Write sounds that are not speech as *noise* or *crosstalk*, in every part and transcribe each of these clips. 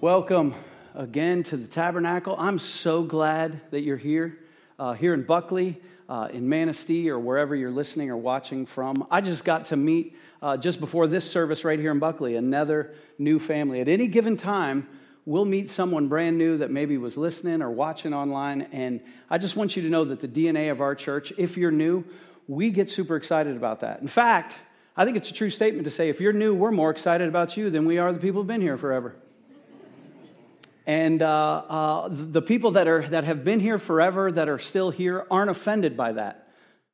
Welcome again to the tabernacle. I'm so glad that you're here, uh, here in Buckley, uh, in Manistee, or wherever you're listening or watching from. I just got to meet uh, just before this service right here in Buckley another new family. At any given time, we'll meet someone brand new that maybe was listening or watching online. And I just want you to know that the DNA of our church, if you're new, we get super excited about that. In fact, I think it's a true statement to say if you're new, we're more excited about you than we are the people who've been here forever. And uh, uh, the people that, are, that have been here forever, that are still here, aren't offended by that,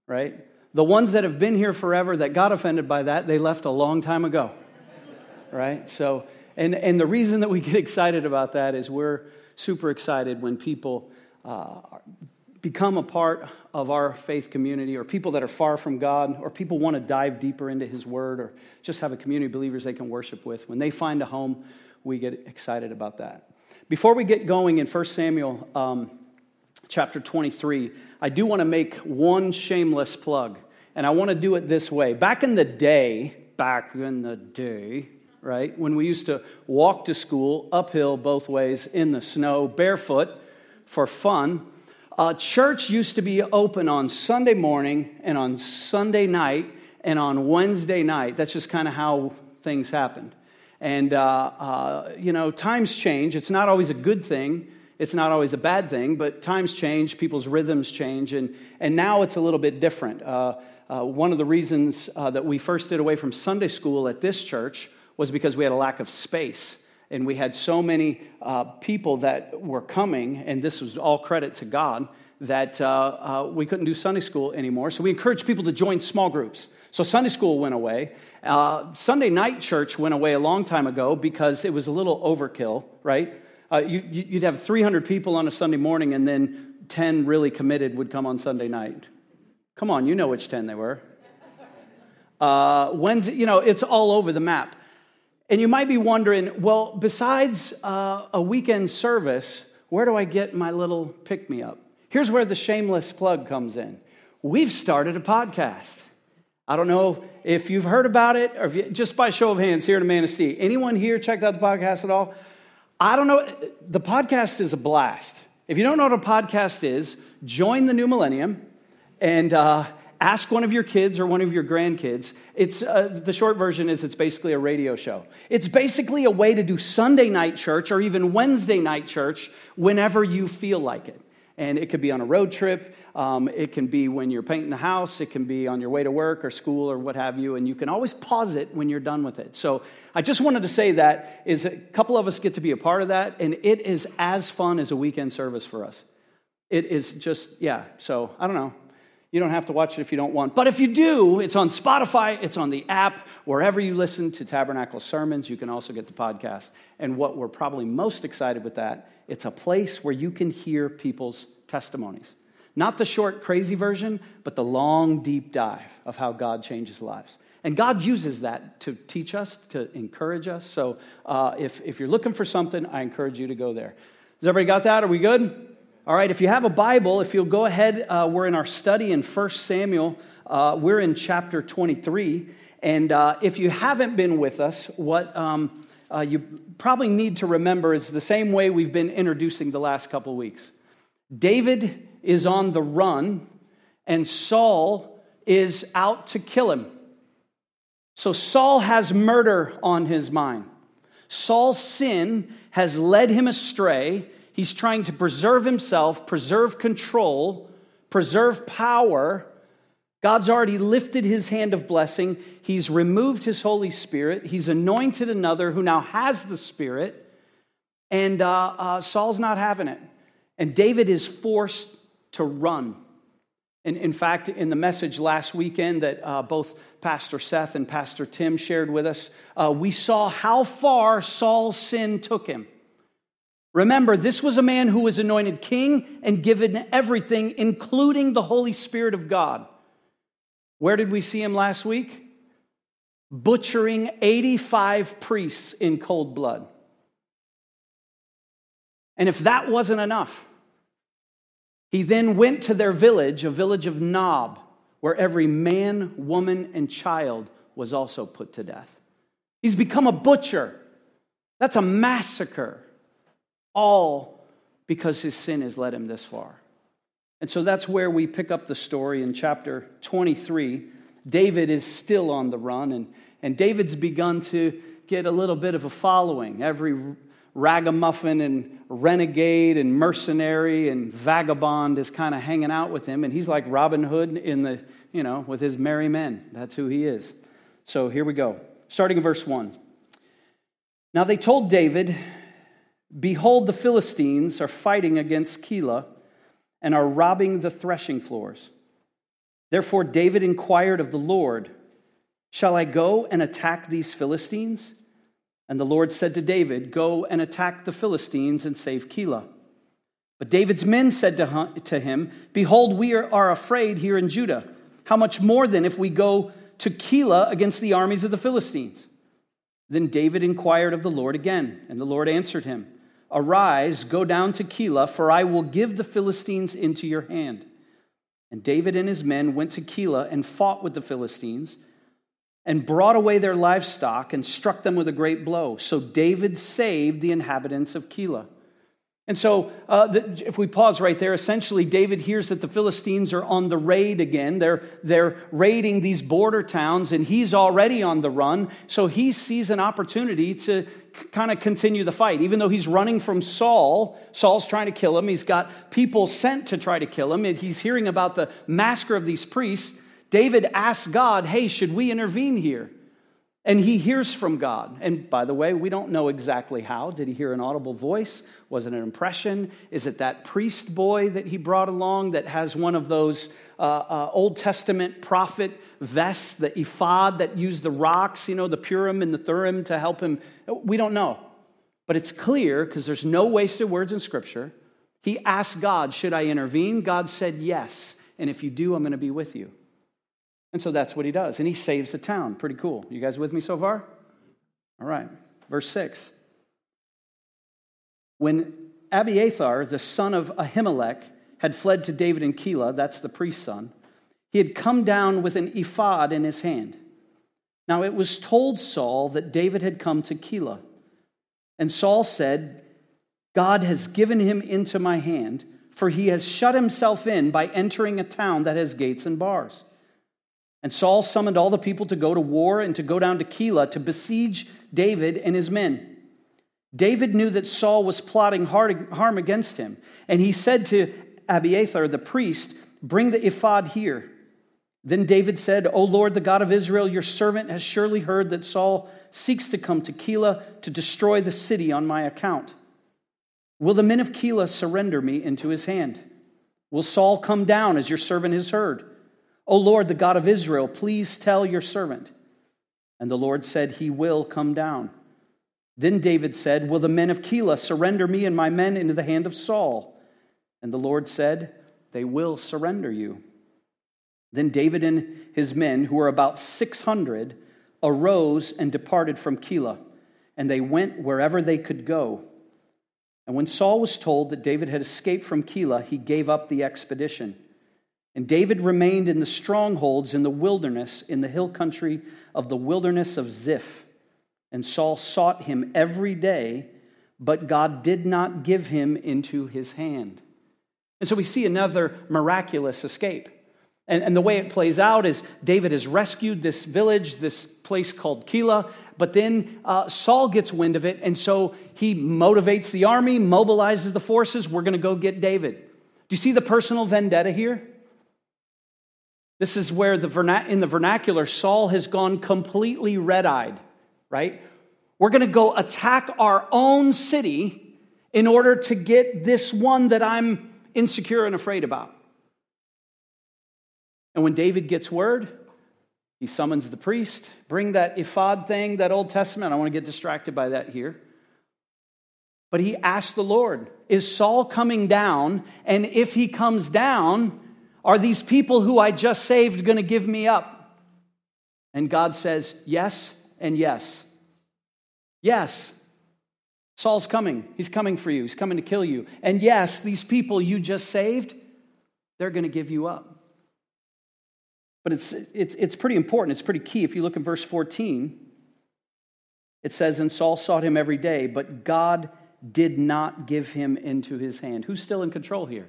right? The ones that have been here forever that got offended by that, they left a long time ago, right? So, and, and the reason that we get *laughs* excited about that is we're super excited when people uh, become a part of our faith community, or people that are far from God, or people want to dive deeper into His Word, or just have a community of believers they can worship with. When they find a home, we get excited about that. Before we get going in 1 Samuel um, chapter 23, I do want to make one shameless plug, and I want to do it this way. Back in the day, back in the day, right, when we used to walk to school uphill both ways in the snow, barefoot for fun, uh, church used to be open on Sunday morning and on Sunday night and on Wednesday night. That's just kind of how things happened. And, uh, uh, you know, times change. It's not always a good thing, it's not always a bad thing, but times change, people's rhythms change, and, and now it's a little bit different. Uh, uh one of the reasons uh, that we first did away from Sunday school at this church was because we had a lack of space. And we had so many uh, people that were coming, and this was all credit to God, that we couldn't do Sunday school anymore. So we encouraged people to join small groups. So Sunday school went away. Uh, Sunday night church went away a long time ago because it was a little overkill, right? Uh, you, would have 300 people on a Sunday morning, and then 10 really committed would come on Sunday night. Come on, you know which 10 they were. Uh, Wednesday, you know, it's all over the map. And you might be wondering, well, besides uh, a weekend service, where do I get my little pick me up? Here's where the shameless plug comes in. We've started a podcast. I don't know if you've heard about it or if you, just by show of hands here in Manistee. Anyone here checked out the podcast at all? I don't know. The podcast is a blast. If you don't know what a podcast is, join the new millennium and uh, ask one of your kids or one of your grandkids. It's, uh, the short version is it's basically a radio show. It's basically a way to do Sunday night church or even Wednesday night church whenever you feel like it. And it could be on a road trip. Um, it can be when you're painting the house. It can be on your way to work or school or what have you. And you can always pause it when you're done with it. So I just wanted to say that is a couple of us get to be a part of that. And it is as fun as a weekend service for us. It is just, yeah. So I don't know. You don't have to watch it if you don't want. But if you do, it's on Spotify, it's on the app, wherever you listen to Tabernacle sermons, you can also get the podcast. And what we're probably most excited with that, it's a place where you can hear people's testimonies. Not the short, crazy version, but the long, deep dive of how God changes lives. And God uses that to teach us, to encourage us. So uh, if, if you're looking for something, I encourage you to go there. Has everybody got that? Are we good? All right, if you have a Bible, if you'll go ahead, uh, we're in our study in 1 Samuel. Uh, we're in chapter 23. And uh, if you haven't been with us, what um, uh, you probably need to remember is the same way we've been introducing the last couple weeks. David is on the run, and Saul is out to kill him. So Saul has murder on his mind. Saul's sin has led him astray He's trying to preserve himself, preserve control, preserve power. God's already lifted his hand of blessing. He's removed his Holy Spirit. He's anointed another who now has the Spirit. And uh, uh, Saul's not having it. And David is forced to run. And in fact, in the message last weekend that uh, both Pastor Seth and Pastor Tim shared with us, uh, we saw how far Saul's sin took him. Remember, this was a man who was anointed king and given everything, including the Holy Spirit of God. Where did we see him last week? Butchering 85 priests in cold blood. And if that wasn't enough, he then went to their village, a village of Nob, where every man, woman, and child was also put to death. He's become a butcher. That's a massacre All because his sin has led him this far. And so that's where we pick up the story in chapter 23. David is still on the run, and, and David's begun to get a little bit of a following. Every ragamuffin and renegade and mercenary and vagabond is kind of hanging out with him, and he's like Robin Hood in the, you know, with his merry men. That's who he is. So here we go. Starting in verse 1. Now they told David, Behold, the Philistines are fighting against Keilah and are robbing the threshing floors. Therefore, David inquired of the Lord, Shall I go and attack these Philistines? And the Lord said to David, Go and attack the Philistines and save Keilah. But David's men said to him, Behold, we are afraid here in Judah. How much more then if we go to Keilah against the armies of the Philistines? Then David inquired of the Lord again, and the Lord answered him, Arise, go down to Keilah, for I will give the Philistines into your hand. And David and his men went to Keilah and fought with the Philistines and brought away their livestock and struck them with a great blow. So David saved the inhabitants of Keilah. And so, uh, the, if we pause right there, essentially, David hears that the Philistines are on the raid again. They're, they're raiding these border towns, and he's already on the run. So he sees an opportunity to kind of continue the fight. Even though he's running from Saul, Saul's trying to kill him. He's got people sent to try to kill him, and he's hearing about the massacre of these priests. David asks God, Hey, should we intervene here? And he hears from God. And by the way, we don't know exactly how. Did he hear an audible voice? Was it an impression? Is it that priest boy that he brought along that has one of those uh, uh, Old Testament prophet vests, the ephod that used the rocks, you know, the Purim and the Thurim to help him? We don't know. But it's clear because there's no wasted words in Scripture. He asked God, Should I intervene? God said, Yes. And if you do, I'm going to be with you. And so that's what he does. And he saves the town. Pretty cool. You guys with me so far? All right. Verse 6. When Abiathar, the son of Ahimelech, had fled to David in Keilah, that's the priest's son, he had come down with an ephod in his hand. Now it was told Saul that David had come to Keilah. And Saul said, God has given him into my hand, for he has shut himself in by entering a town that has gates and bars. And Saul summoned all the people to go to war and to go down to Keilah to besiege David and his men. David knew that Saul was plotting harm against him, and he said to Abiathar the priest, Bring the ephod here. Then David said, O Lord, the God of Israel, your servant has surely heard that Saul seeks to come to Keilah to destroy the city on my account. Will the men of Keilah surrender me into his hand? Will Saul come down as your servant has heard? O Lord, the God of Israel, please tell your servant. And the Lord said, He will come down. Then David said, Will the men of Keilah surrender me and my men into the hand of Saul? And the Lord said, They will surrender you. Then David and his men, who were about 600, arose and departed from Keilah, and they went wherever they could go. And when Saul was told that David had escaped from Keilah, he gave up the expedition. And David remained in the strongholds in the wilderness, in the hill country of the wilderness of Ziph. And Saul sought him every day, but God did not give him into his hand. And so we see another miraculous escape. And, and the way it plays out is David has rescued this village, this place called Keilah, but then uh, Saul gets wind of it, and so he motivates the army, mobilizes the forces. We're going to go get David. Do you see the personal vendetta here? This is where the in the vernacular, Saul has gone completely red eyed, right? We're going to go attack our own city in order to get this one that I'm insecure and afraid about. And when David gets word, he summons the priest, bring that ephod thing, that Old Testament. I want to get distracted by that here. But he asked the Lord, Is Saul coming down? And if he comes down, are these people who I just saved going to give me up? And God says, Yes and yes. Yes. Saul's coming. He's coming for you. He's coming to kill you. And yes, these people you just saved, they're going to give you up. But it's, it's, it's pretty important. It's pretty key. If you look in verse 14, it says, And Saul sought him every day, but God did not give him into his hand. Who's still in control here?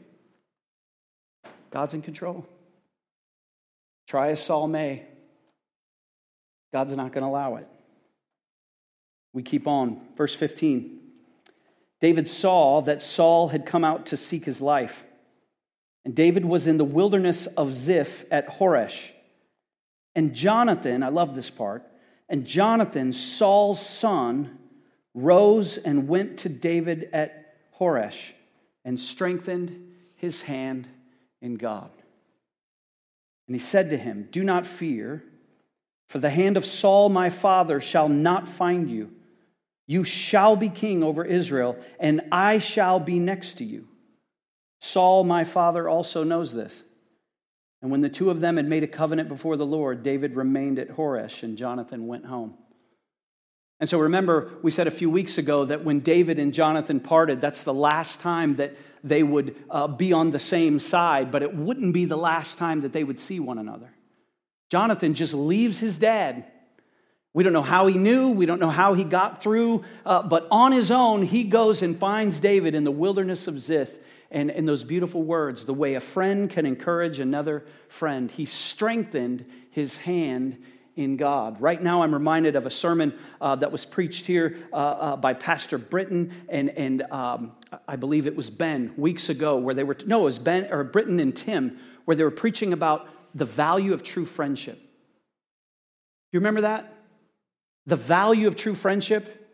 God's in control. Try as Saul may, God's not going to allow it. We keep on. Verse 15. David saw that Saul had come out to seek his life. And David was in the wilderness of Ziph at Horesh. And Jonathan, I love this part, and Jonathan, Saul's son, rose and went to David at Horesh and strengthened his hand in God. And he said to him, Do not fear, for the hand of Saul my father shall not find you. You shall be king over Israel, and I shall be next to you. Saul my father also knows this. And when the two of them had made a covenant before the Lord, David remained at Horesh, and Jonathan went home. And so remember, we said a few weeks ago that when David and Jonathan parted, that's the last time that they would uh, be on the same side, but it wouldn't be the last time that they would see one another. Jonathan just leaves his dad. We don't know how he knew, we don't know how he got through, uh, but on his own, he goes and finds David in the wilderness of Ziph. And in those beautiful words, the way a friend can encourage another friend, he strengthened his hand in God. Right now, I'm reminded of a sermon uh, that was preached here uh, uh, by Pastor Britton and, and um, I believe it was Ben weeks ago, where they were, no, it was Ben or Britton and Tim, where they were preaching about the value of true friendship. You remember that? The value of true friendship.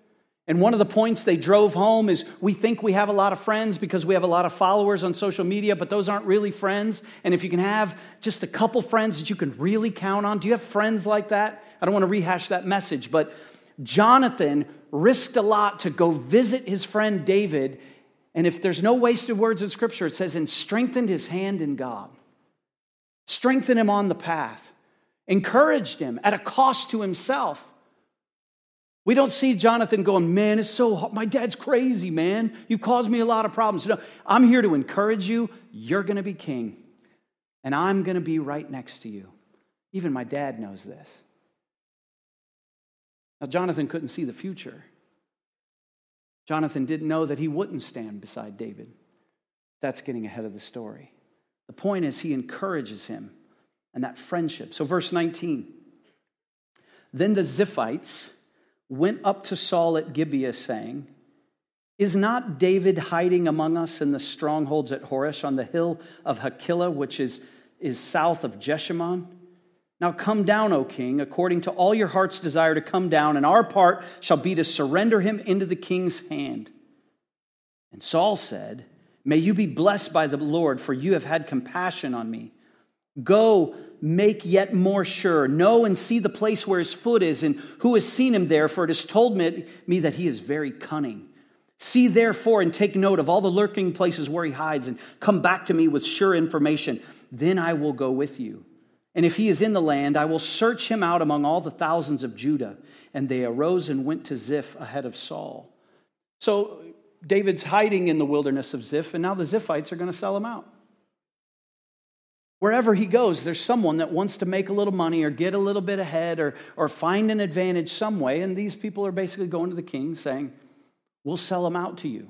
And one of the points they drove home is we think we have a lot of friends because we have a lot of followers on social media, but those aren't really friends. And if you can have just a couple friends that you can really count on, do you have friends like that? I don't want to rehash that message, but Jonathan risked a lot to go visit his friend David. And if there's no wasted words in Scripture, it says, and strengthened his hand in God, strengthened him on the path, encouraged him at a cost to himself. We don't see Jonathan going, man, it's so hard. My dad's crazy, man. You've caused me a lot of problems. No, I'm here to encourage you. You're going to be king, and I'm going to be right next to you. Even my dad knows this. Now, Jonathan couldn't see the future. Jonathan didn't know that he wouldn't stand beside David. That's getting ahead of the story. The point is, he encourages him and that friendship. So, verse 19. Then the Ziphites went up to Saul at Gibeah, saying, Is not David hiding among us in the strongholds at Horesh on the hill of Hachilah, which is, is south of Jeshimon? Now come down, O king, according to all your heart's desire to come down, and our part shall be to surrender him into the king's hand. And Saul said, May you be blessed by the Lord, for you have had compassion on me. Go make yet more sure. Know and see the place where his foot is, and who has seen him there, for it has told me, me that he is very cunning. See therefore and take note of all the lurking places where he hides, and come back to me with sure information. Then I will go with you. And if he is in the land, I will search him out among all the thousands of Judah. And they arose and went to Ziph ahead of Saul. So David's hiding in the wilderness of Ziph, and now the Ziphites are going to sell him out. Wherever he goes, there's someone that wants to make a little money or get a little bit ahead or, or find an advantage some way. And these people are basically going to the king saying, We'll sell him out to you.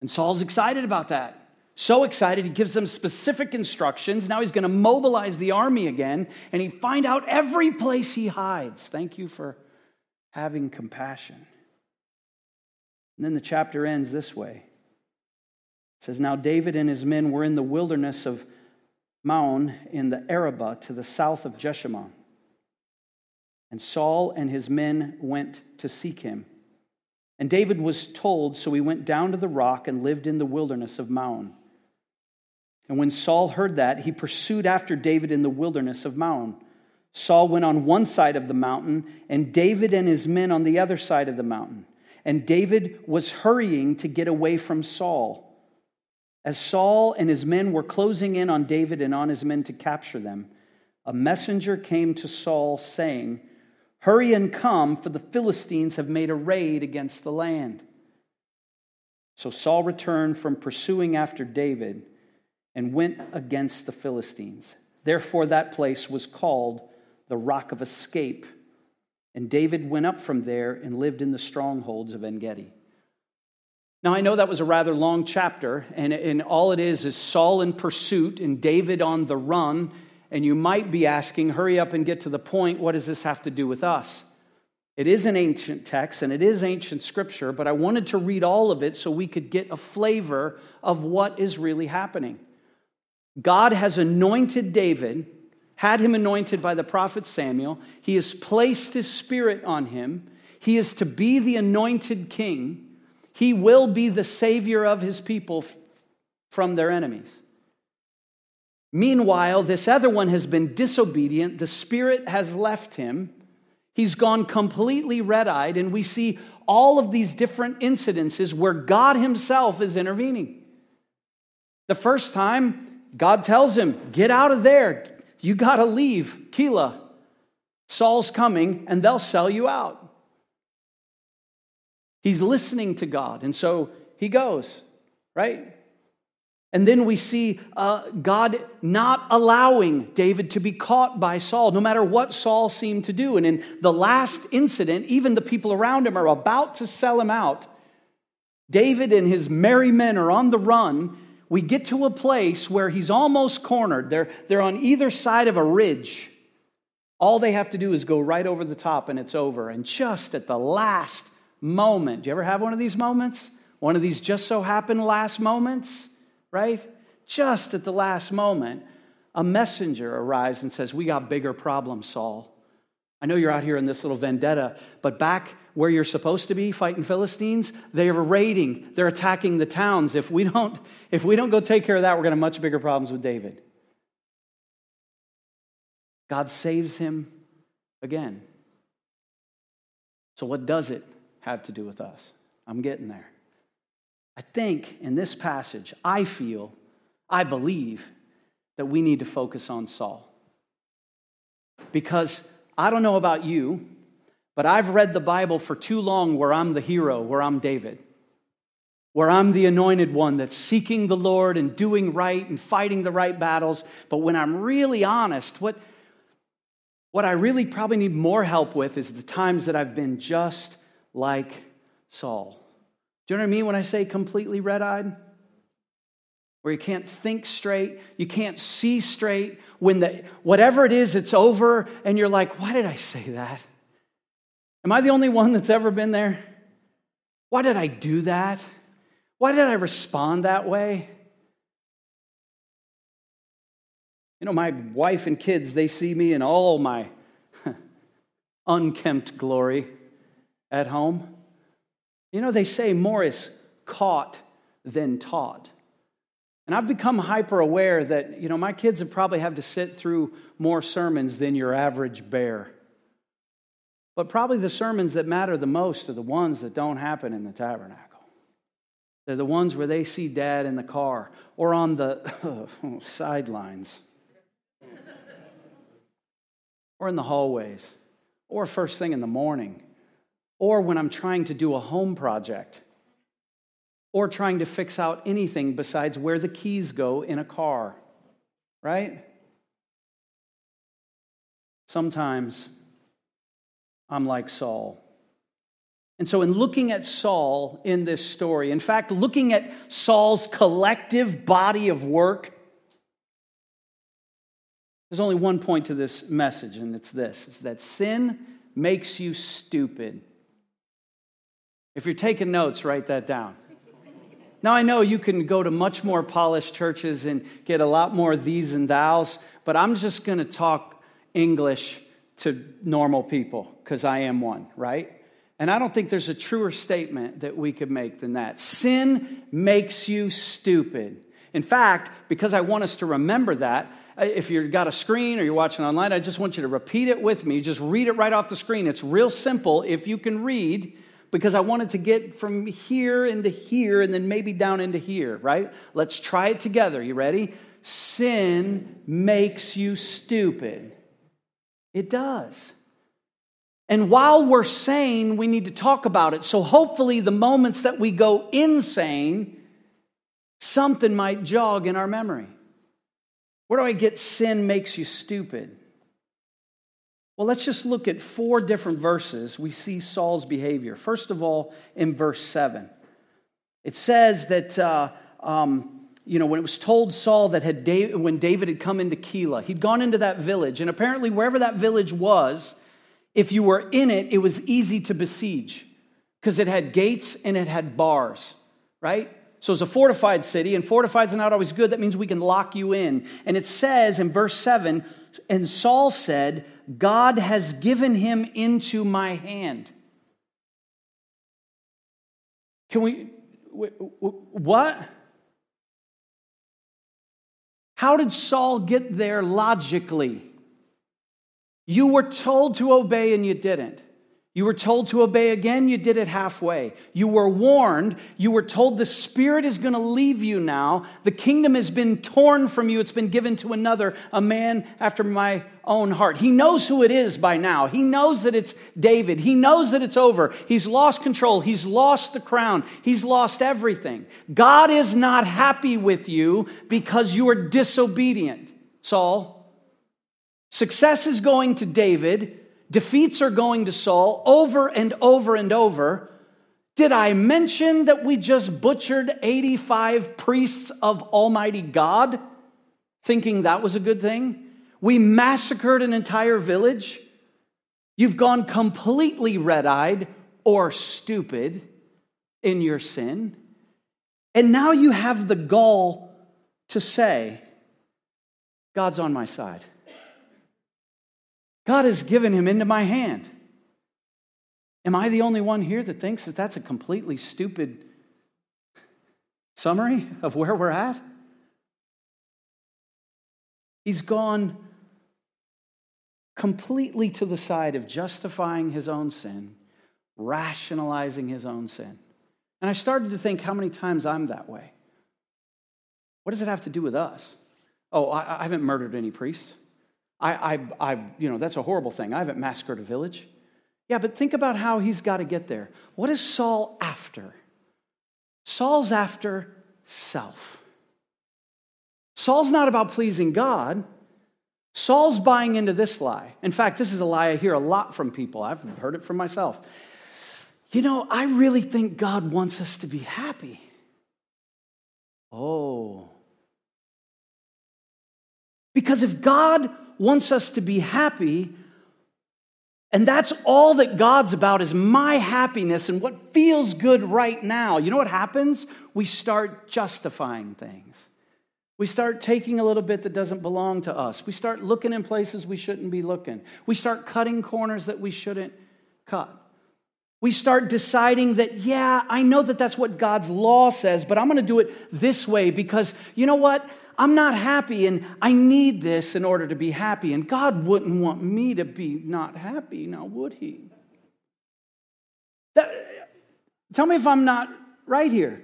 And Saul's excited about that. So excited, he gives them specific instructions. Now he's going to mobilize the army again and he find out every place he hides. Thank you for having compassion. And then the chapter ends this way. It says, Now David and his men were in the wilderness of Maon in the Arabah to the south of Jeshimon. And Saul and his men went to seek him. And David was told, so he went down to the rock and lived in the wilderness of Maon. And when Saul heard that, he pursued after David in the wilderness of Maon. Saul went on one side of the mountain, and David and his men on the other side of the mountain. And David was hurrying to get away from Saul. As Saul and his men were closing in on David and on his men to capture them, a messenger came to Saul saying, Hurry and come, for the Philistines have made a raid against the land. So Saul returned from pursuing after David and went against the Philistines. Therefore, that place was called the Rock of Escape. And David went up from there and lived in the strongholds of En Gedi. Now, I know that was a rather long chapter, and, and all it is is Saul in pursuit and David on the run. And you might be asking, hurry up and get to the point. What does this have to do with us? It is an ancient text and it is ancient scripture, but I wanted to read all of it so we could get a flavor of what is really happening. God has anointed David, had him anointed by the prophet Samuel. He has placed his spirit on him. He is to be the anointed king. He will be the savior of his people from their enemies. Meanwhile, this other one has been disobedient. The spirit has left him. He's gone completely red eyed, and we see all of these different incidences where God Himself is intervening. The first time, God tells him, Get out of there. You got to leave. Keilah. Saul's coming, and they'll sell you out. He's listening to God, and so he goes, right? And then we see uh, God not allowing David to be caught by Saul, no matter what Saul seemed to do. And in the last incident, even the people around him are about to sell him out. David and his merry men are on the run. We get to a place where he's almost cornered. They're, they're on either side of a ridge. All they have to do is go right over the top and it's over. And just at the last moment, do you ever have one of these moments? One of these just so happened last moments? right? Just at the last moment, a messenger arrives and says, We got bigger problems, Saul. I know you're out here in this little vendetta, but back where you're supposed to be fighting Philistines, they're raiding, they're attacking the towns. If we don't, if we don't go take care of that, we're to have much bigger problems with David. God saves him again. So, what does it have to do with us? I'm getting there. I think in this passage, I feel, I believe that we need to focus on Saul. Because I don't know about you, but I've read the Bible for too long where I'm the hero, where I'm David, where I'm the anointed one that's seeking the Lord and doing right and fighting the right battles. But when I'm really honest, what, what I really probably need more help with is the times that I've been just like Saul. Do you know what I mean when I say completely red eyed? Where you can't think straight, you can't see straight. When the, whatever it is, it's over, and you're like, why did I say that? Am I the only one that's ever been there? Why did I do that? Why did I respond that way? You know, my wife and kids, they see me in all my *laughs* unkempt glory at home. You know, they say more is caught than taught. And I've become hyper aware that, you know, my kids have probably had to sit through more sermons than your average bear. But probably the sermons that matter the most are the ones that don't happen in the tabernacle. They're the ones where they see dad in the car or on the *laughs* sidelines or in the hallways or first thing in the morning or when I'm trying to do a home project, or trying to fix out anything besides where the keys go in a car, right? Sometimes I'm like Saul. And so, in looking at Saul in this story, in fact, looking at Saul's collective body of work, there's only one point to this message, and it's this it's that sin makes you stupid. If you're taking notes, write that down. Now, I know you can go to much more polished churches and get a lot more these and thous, but I'm just going to talk English to normal people because I am one, right? And I don't think there's a truer statement that we could make than that. Sin makes you stupid. In fact, because I want us to remember that, if you've got a screen or you're watching online, I just want you to repeat it with me. Just read it right off the screen. It's real simple if you can read because I wanted to get from here into here and then maybe down into here, right? Let's try it together. You ready? Sin makes you stupid. It does. And while we're sane, we need to talk about it. So hopefully, the moments that we go insane, something might jog in our memory. Where do I get sin makes you stupid? Well, let's just look at four different verses. We see Saul's behavior. First of all, in verse 7. It says that, uh, um, you know, when it was told Saul that had David, when David had come into Keilah, he'd gone into that village, and apparently wherever that village was, if you were in it, it was easy to besiege because it had gates and it had bars, right? So it's a fortified city, and fortified's not always good. That means we can lock you in. And it says in verse 7 and Saul said, God has given him into my hand. Can we, what? How did Saul get there logically? You were told to obey and you didn't. You were told to obey again, you did it halfway. You were warned, you were told the Spirit is going to leave you now. The kingdom has been torn from you, it's been given to another, a man after my own heart. He knows who it is by now. He knows that it's David. He knows that it's over. He's lost control, he's lost the crown, he's lost everything. God is not happy with you because you are disobedient, Saul. Success is going to David defeats are going to Saul over and over and over. Did I mention that we just butchered 85 priests of Almighty God, thinking that was a good thing? We massacred an entire village. You've gone completely red eyed or stupid in your sin. And now you have the gall to say, God's on my side. God has given him into my hand. Am I the only one here that thinks that that's a completely stupid summary of where we're at? He's gone completely to the side of justifying his own sin, rationalizing his own sin. And I started to think how many times I'm that way. What does it have to do with us? Oh, I, haven't murdered any priests. I, I, I, you know, that's a horrible thing. I haven't massacred a village. Yeah, but think about how he's got to get there. What is Saul after? Saul's after self. Saul's not about pleasing God. Saul's buying into this lie. In fact, this is a lie I hear a lot from people. I've heard it from myself. You know, I really think God wants us to be happy. Oh. Because if God wants us to be happy. And that's all that God's about is my happiness and what feels good right now. You know what happens? We start justifying things. We start taking a little bit that doesn't belong to us. We start looking in places we shouldn't be looking. We start cutting corners that we shouldn't cut. We start deciding that, yeah, I know that that's what God's law says, but I'm going to do it this way because you know what? I'm not happy and I need this in order to be happy. And God wouldn't want me to be not happy, now would He? That, tell me if I'm not right here.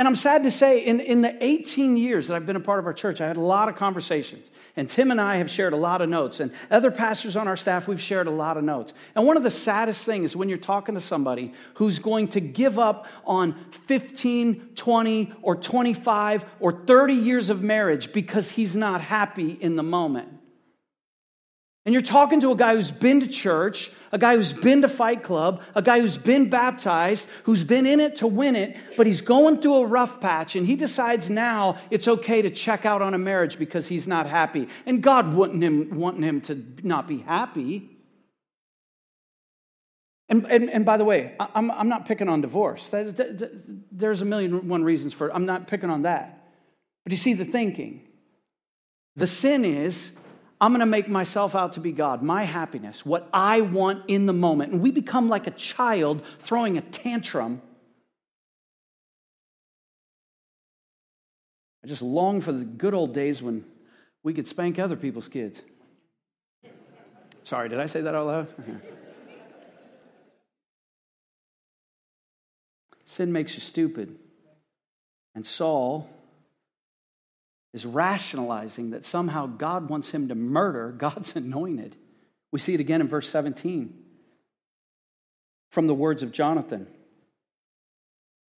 And I'm sad to say, in, in the 18 years that I've been a part of our church, I had a lot of conversations. And Tim and I have shared a lot of notes. And other pastors on our staff, we've shared a lot of notes. And one of the saddest things is when you're talking to somebody who's going to give up on 15, 20, or 25, or 30 years of marriage because he's not happy in the moment. And you're talking to a guy who's been to church, a guy who's been to Fight Club, a guy who's been baptized, who's been in it to win it, but he's going through a rough patch and he decides now it's okay to check out on a marriage because he's not happy. And God wouldn't him, want him to not be happy. And, and, and by the way, I'm, I'm not picking on divorce. There's a million one reasons for it. I'm not picking on that. But you see the thinking. The sin is I'm going to make myself out to be God, my happiness, what I want in the moment. And we become like a child throwing a tantrum. I just long for the good old days when we could spank other people's kids. Sorry, did I say that out loud? *laughs* Sin makes you stupid. And Saul is rationalizing that somehow God wants him to murder God's *laughs* anointed. We see it again in verse 17 from the words of Jonathan.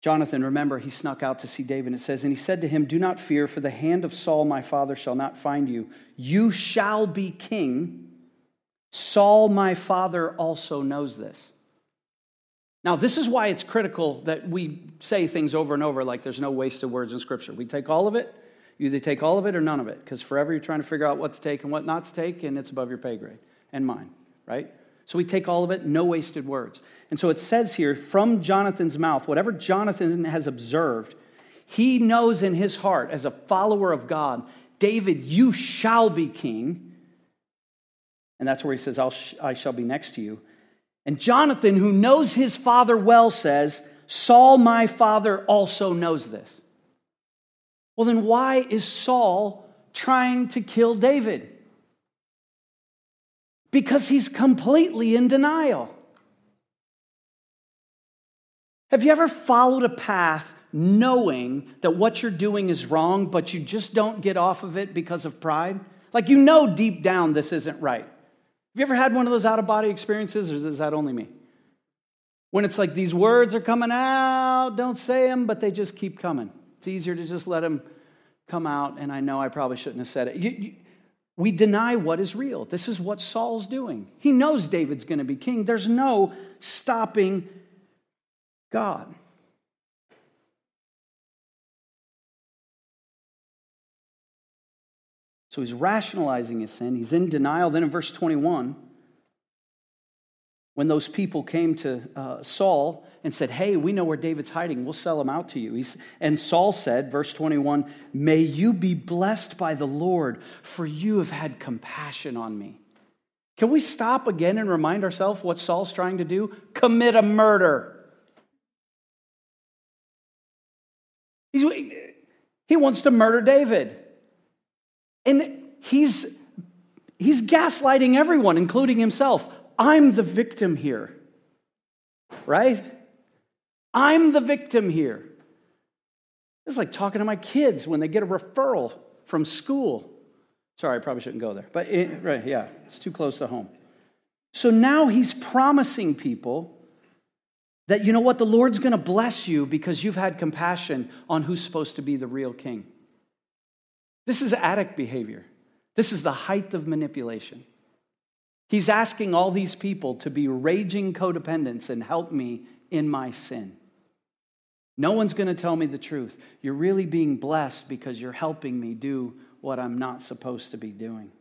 Jonathan, remember, he snuck out to see David. It says, And he said to him, Do not fear, for the hand of Saul my father shall not find you. You shall be king. Saul my father also knows this. Now, this is why it's critical that we say things over and over like there's no wasted words in Scripture. We take all of it, you either take all of it or none of it, because forever you're trying to figure out what to take and what not to take, and it's above your pay grade and mine, right? So we take all of it, no wasted words. And so it says here from Jonathan's mouth, whatever Jonathan has observed, he knows in his heart, as a follower of God, David, you shall be king. And that's where he says, I shall be next to you. And Jonathan, who knows his father well, says, Saul, my father, also knows this. Well, then why is Saul trying to kill David? Because he's completely in denial. Have you ever followed a path knowing that what you're doing is wrong, but you just don't get off of it because of pride? Like you know deep down this isn't right. Have you ever had one of those out of body experiences, or is that only me? When it's like these words are coming out, don't say them, but they just keep coming. It's easier to just let him come out, and I know I probably shouldn't have said it. You, you, we deny what is real. This is what Saul's doing. He knows David's going to be king. There's no stopping God. So he's rationalizing his sin. He's in denial. Then in verse 21, when those people came to uh, Saul and said, Hey, we know where David's hiding. We'll sell him out to you. He's, and Saul said, verse 21, May you be blessed by the Lord, for you have had compassion on me. Can we stop again and remind ourselves what Saul's trying to do? Commit a murder. He's, he wants to murder David. And he's, he's gaslighting everyone, including himself. I'm the victim here, right? I'm the victim here. It's like talking to my kids when they get a referral from school. Sorry, I probably shouldn't go there. But it, right, yeah, it's too close to home. So now he's promising people that, you know what, the Lord's going to bless you because you've had compassion on who's supposed to be the real king. This is addict behavior. This is the height of manipulation. He's asking all these people to be raging codependents and help me in my sin. No one's going to tell me the truth. You're really being blessed because you're helping me do what I'm not supposed to be doing.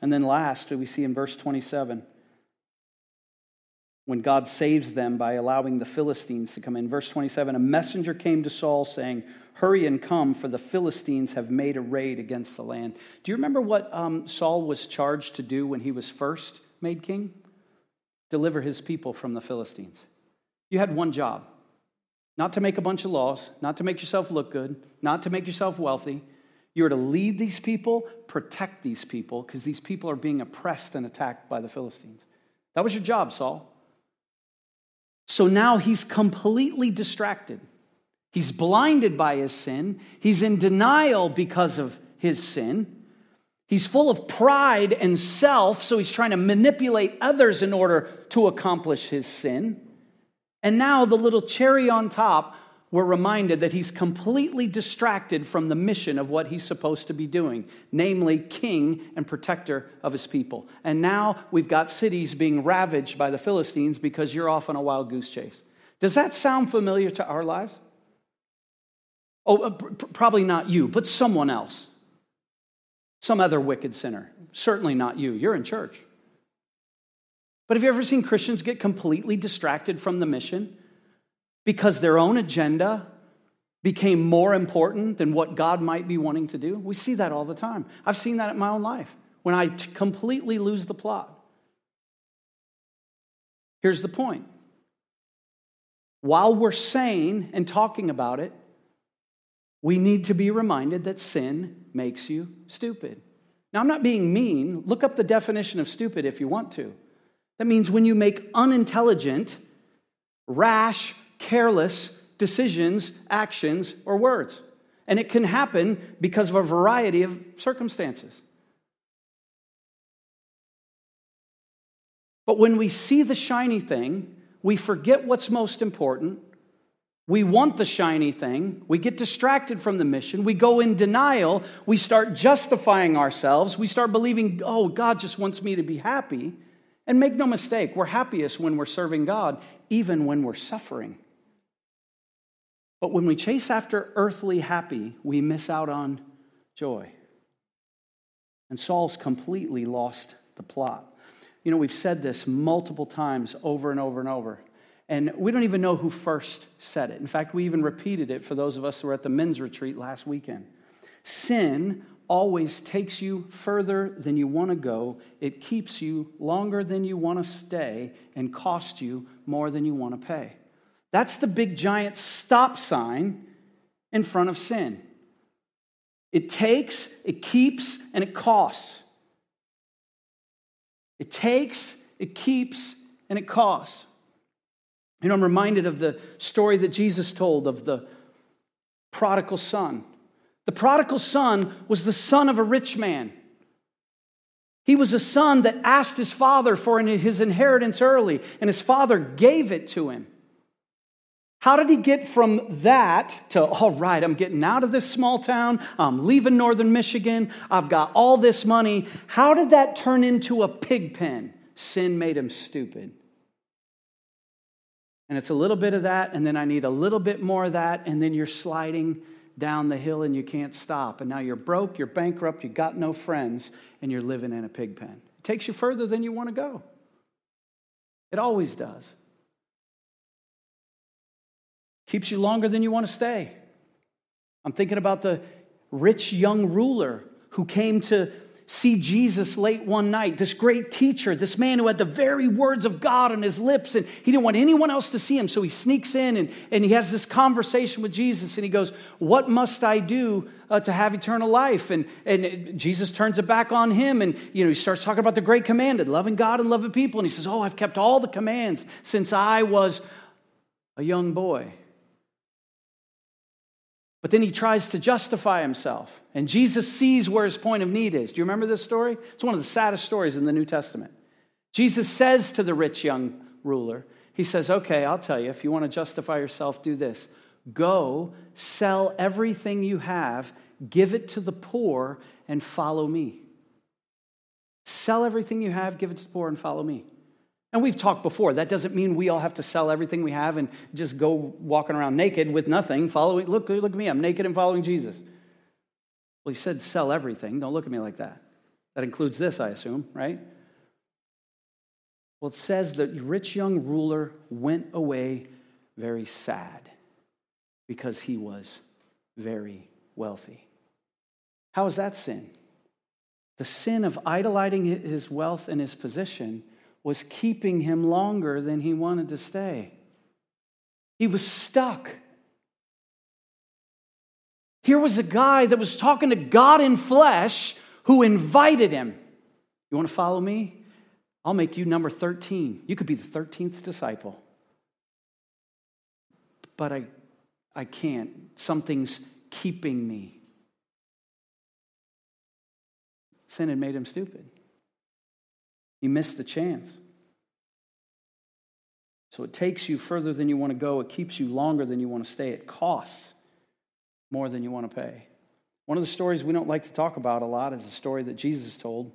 And then last, we see in verse 27 when God saves them by allowing the Philistines to come in. Verse 27 A messenger came to Saul saying, Hurry and come, for the Philistines have made a raid against the land. Do you remember what um, Saul was charged to do when he was first made king? Deliver his people from the Philistines. You had one job not to make a bunch of laws, not to make yourself look good, not to make yourself wealthy. You are to lead these people, protect these people, because these people are being oppressed and attacked by the Philistines. That was your job, Saul. So now he's completely distracted. He's blinded by his sin. He's in denial because of his sin. He's full of pride and self, so he's trying to manipulate others in order to accomplish his sin. And now, the little cherry on top, we're reminded that he's completely distracted from the mission of what he's supposed to be doing, namely, king and protector of his people. And now we've got cities being ravaged by the Philistines because you're off on a wild goose chase. Does that sound familiar to our lives? Oh, uh, probably not you, but someone else. Some other wicked sinner. Certainly not you. You're in church. But have you ever seen Christians get completely distracted from the mission because their own agenda became more important than what God might be wanting to do? We see that all the time. I've seen that in my own life when I t- completely lose the plot. Here's the point while we're saying and talking about it, we need to be reminded that sin makes you stupid. Now, I'm not being mean. Look up the definition of stupid if you want to. That means when you make unintelligent, rash, careless decisions, actions, or words. And it can happen because of a variety of circumstances. But when we see the shiny thing, we forget what's most important we want the shiny thing. We get distracted from the mission. We go in denial. We start justifying ourselves. We start believing, oh, God just wants me to be happy. And make no mistake, we're happiest when we're serving God, even when we're suffering. But when we chase after earthly happy, we miss out on joy. And Saul's completely lost the plot. You know, we've said this multiple times over and over and over. And we don't even know who first said it. In fact, we even repeated it for those of us who were at the men's retreat last weekend. Sin always takes you further than you want to go, it keeps you longer than you want to stay, and costs you more than you want to pay. That's the big giant stop sign in front of sin. It takes, it keeps, and it costs. It takes, it keeps, and it costs. You know, I'm reminded of the story that Jesus told of the prodigal son. The prodigal son was the son of a rich man. He was a son that asked his father for his inheritance early, and his father gave it to him. How did he get from that to, all right, I'm getting out of this small town, I'm leaving northern Michigan, I've got all this money? How did that turn into a pig pen? Sin made him stupid. And it's a little bit of that, and then I need a little bit more of that, and then you're sliding down the hill and you can't stop. And now you're broke, you're bankrupt, you got no friends, and you're living in a pig pen. It takes you further than you want to go. It always does. Keeps you longer than you want to stay. I'm thinking about the rich young ruler who came to see Jesus late one night, this great teacher, this man who had the very words of God on his lips, and he didn't want anyone else to see him. So he sneaks in and, and he has this conversation with Jesus, and he goes, What must I do uh, to have eternal life? And, and Jesus turns it back on him, and you know, he starts talking about the great commanded, loving God and loving people. And he says, Oh, I've kept all the commands since I was a young boy. But then he tries to justify himself. And Jesus sees where his point of need is. Do you remember this story? It's one of the saddest stories in the New Testament. Jesus says to the rich young ruler, He says, Okay, I'll tell you, if you want to justify yourself, do this. Go, sell everything you have, give it to the poor, and follow me. Sell everything you have, give it to the poor, and follow me. And we've talked before, that doesn't mean we all have to sell everything we have and just go walking around naked with nothing, following, look, look at me, I'm naked and following Jesus. Well, he said sell everything. Don't look at me like that. That includes this, I assume, right? Well, it says the rich young ruler went away very sad because he was very wealthy. How is that sin? The sin of idolizing his wealth and his position was keeping him longer than he wanted to stay. He was stuck. Here was a guy that was talking to God in flesh who invited him. You want to follow me? I'll make you number 13. You could be the 13th disciple. But I, I can't. Something's keeping me. Sin had made him stupid. He missed the chance. So it takes you further than you want to go. It keeps you longer than you want to stay. It costs more than you want to pay. One of the stories we don't like to talk about a lot is a story that Jesus told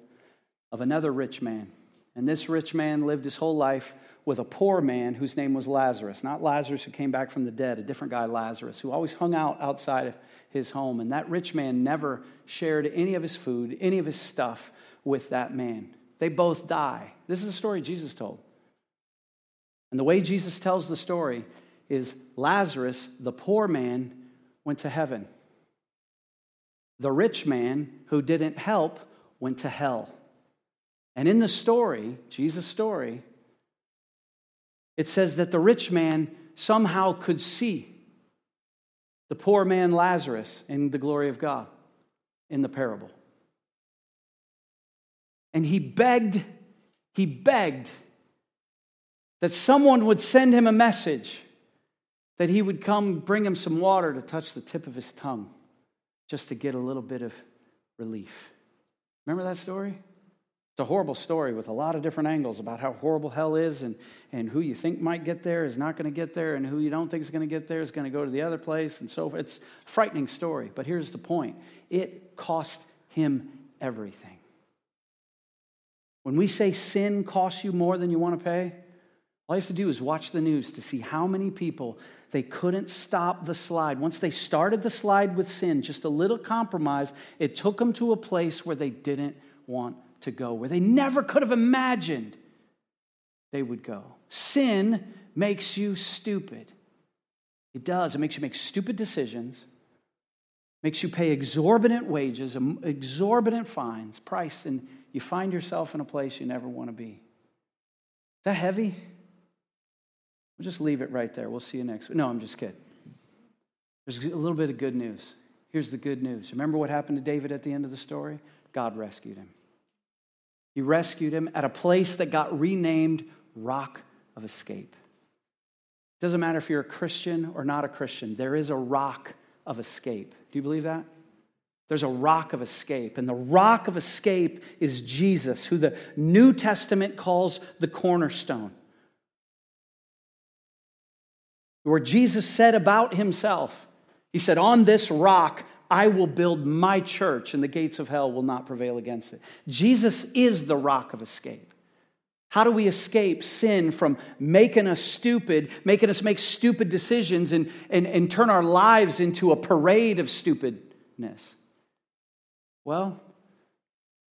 of another rich man. And this rich man lived his whole life with a poor man whose name was Lazarus. Not Lazarus who came back from the dead, a different guy, Lazarus, who always hung out outside of his home. And that rich man never shared any of his food, any of his stuff with that man. They both die. This is the story Jesus told. And the way Jesus tells the story is Lazarus, the poor man, went to heaven. The rich man who didn't help went to hell. And in the story, Jesus' story, it says that the rich man somehow could see the poor man Lazarus in the glory of God in the parable. And he begged, he begged that someone would send him a message that he would come bring him some water to touch the tip of his tongue just to get a little bit of relief. Remember that story? It's a horrible story with a lot of different angles about how horrible hell is and, and who you think might get there is not going to get there and who you don't think is going to get there is going to go to the other place and so forth. It's a frightening story, but here's the point it cost him everything. When we say sin costs you more than you want to pay, all you have to do is watch the news to see how many people they couldn't stop the slide. Once they started the slide with sin, just a little compromise, it took them to a place where they didn't want to go, where they never could have imagined they would go. Sin makes you stupid. It does. It makes you make stupid decisions, makes you pay exorbitant wages, um, exorbitant fines, price, and you find yourself in a place you never want to be. Is that heavy? We'll just leave it right there. We'll see you next week. No, I'm just kidding. There's a little bit of good news. Here's the good news. Remember what happened to David at the end of the story? God rescued him. He rescued him at a place that got renamed Rock of Escape. It doesn't matter if you're a Christian or not a Christian, there is a rock of escape. Do you believe that? There's a rock of escape. And the rock of escape is Jesus, who the New Testament calls the cornerstone. Where Jesus said about himself, He said, On this rock I will build my church, and the gates of hell will not prevail against it. Jesus is the rock of escape. How do we escape sin from making us stupid, making us make stupid decisions, and, and, and turn our lives into a parade of stupidness? Well,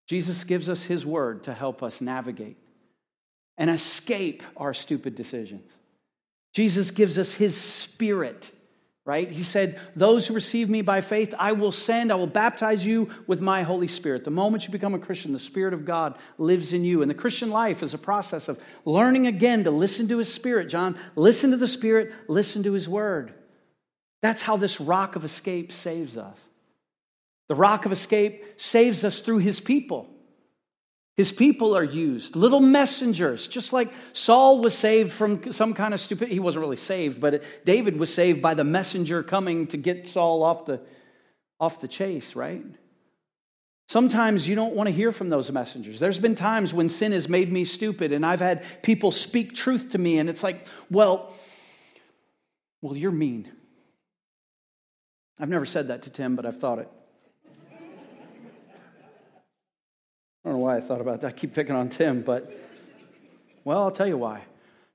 Jesus gives us his word to help us navigate and escape our stupid decisions. Jesus gives us his spirit, right? He said, Those who receive me by faith, I will send, I will baptize you with my Holy Spirit. The moment you become a Christian, the Spirit of God lives in you. And the Christian life is a process of learning again to listen to his Spirit, John. Listen to the Spirit, listen to his word. That's how this rock of escape saves us. The rock of escape saves us through his people. His people are used, little messengers, just like Saul was saved from some kind of stupid. He wasn't really saved, but David was saved by the messenger coming to get Saul off the, off the chase, right? Sometimes you don't want to hear from those messengers. There's been times when sin has made me stupid, and I've had people speak truth to me, and it's like, well, well, you're mean. I've never said that to Tim, but I've thought it. I don't know why I thought about that. I keep picking on Tim, but well, I'll tell you why.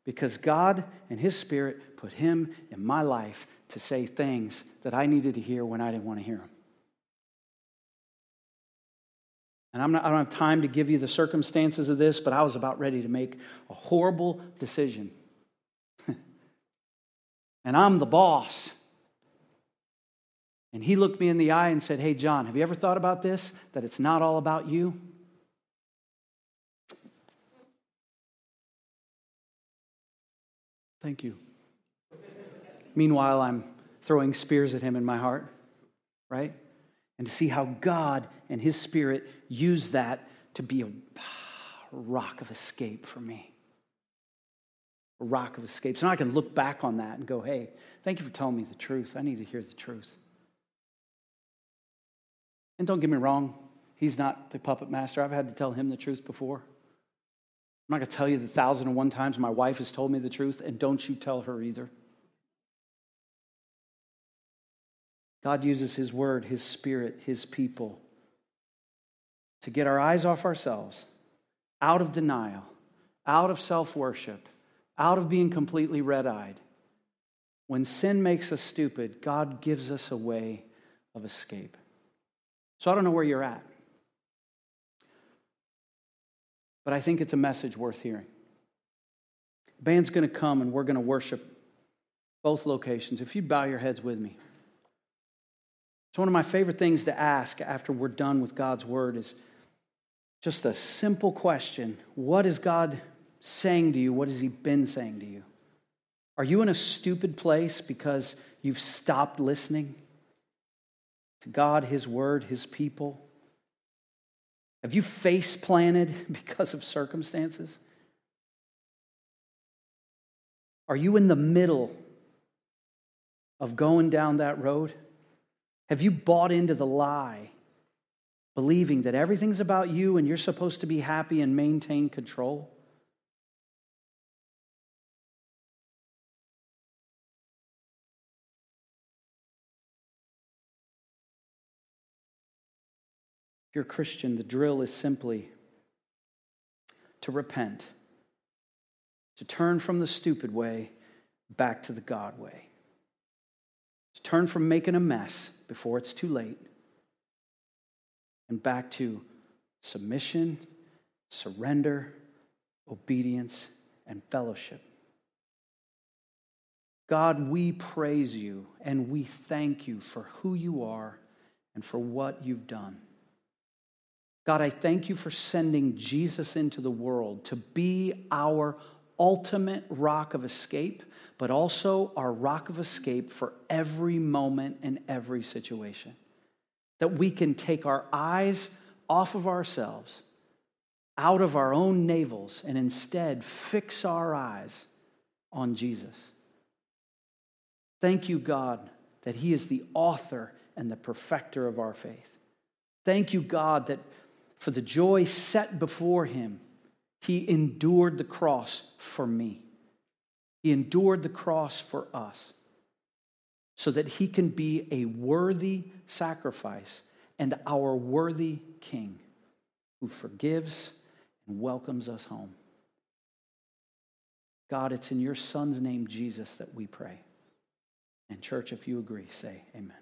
Because God and His Spirit put Him in my life to say things that I needed to hear when I didn't want to hear them. And I'm not, I don't have time to give you the circumstances of this, but I was about ready to make a horrible decision. *laughs* and I'm the boss. And he looked me in the eye and said, Hey, John, have you ever thought about this? That it's not all about you? Thank you. Meanwhile, I'm throwing spears at him in my heart, right? And to see how God and his spirit use that to be a rock of escape for me. A rock of escape. So now I can look back on that and go, hey, thank you for telling me the truth. I need to hear the truth. And don't get me wrong, he's not the puppet master. I've had to tell him the truth before. I'm not going to tell you the thousand and one times my wife has told me the truth, and don't you tell her either. God uses His Word, His Spirit, His people to get our eyes off ourselves, out of denial, out of self worship, out of being completely red eyed. When sin makes us stupid, God gives us a way of escape. So I don't know where you're at. But I think it's a message worth hearing. Band's going to come and we're going to worship both locations. If you bow your heads with me. It's one of my favorite things to ask after we're done with God's word is just a simple question. What is God saying to you? What has he been saying to you? Are you in a stupid place because you've stopped listening to God, his word, his people? Have you face planted *laughs* because of circumstances? Are you in the middle of going down that road? Have you bought into the lie, believing that everything's about you and you're supposed to be happy and maintain control? If you're a Christian, the drill is simply to repent, to turn from the stupid way back to the God way, to turn from making a mess before it's too late, and back to submission, surrender, obedience, and fellowship. God, we praise you and we thank you for who you are and for what you've done. God, I thank you for sending Jesus into the world to be our ultimate rock of escape, but also our rock of escape for every moment and every situation. That we can take our eyes off of ourselves, out of our own navels, and instead fix our eyes on Jesus. Thank you, God, that He is the author and the perfecter of our faith. Thank you, God, that for the joy set before Him, He endured the cross for me. He endured the cross for us so that He can be a worthy sacrifice and our worthy King who forgives and welcomes us home. God, it's in your Son's name, Jesus, that we pray. And, church, if you agree, say amen.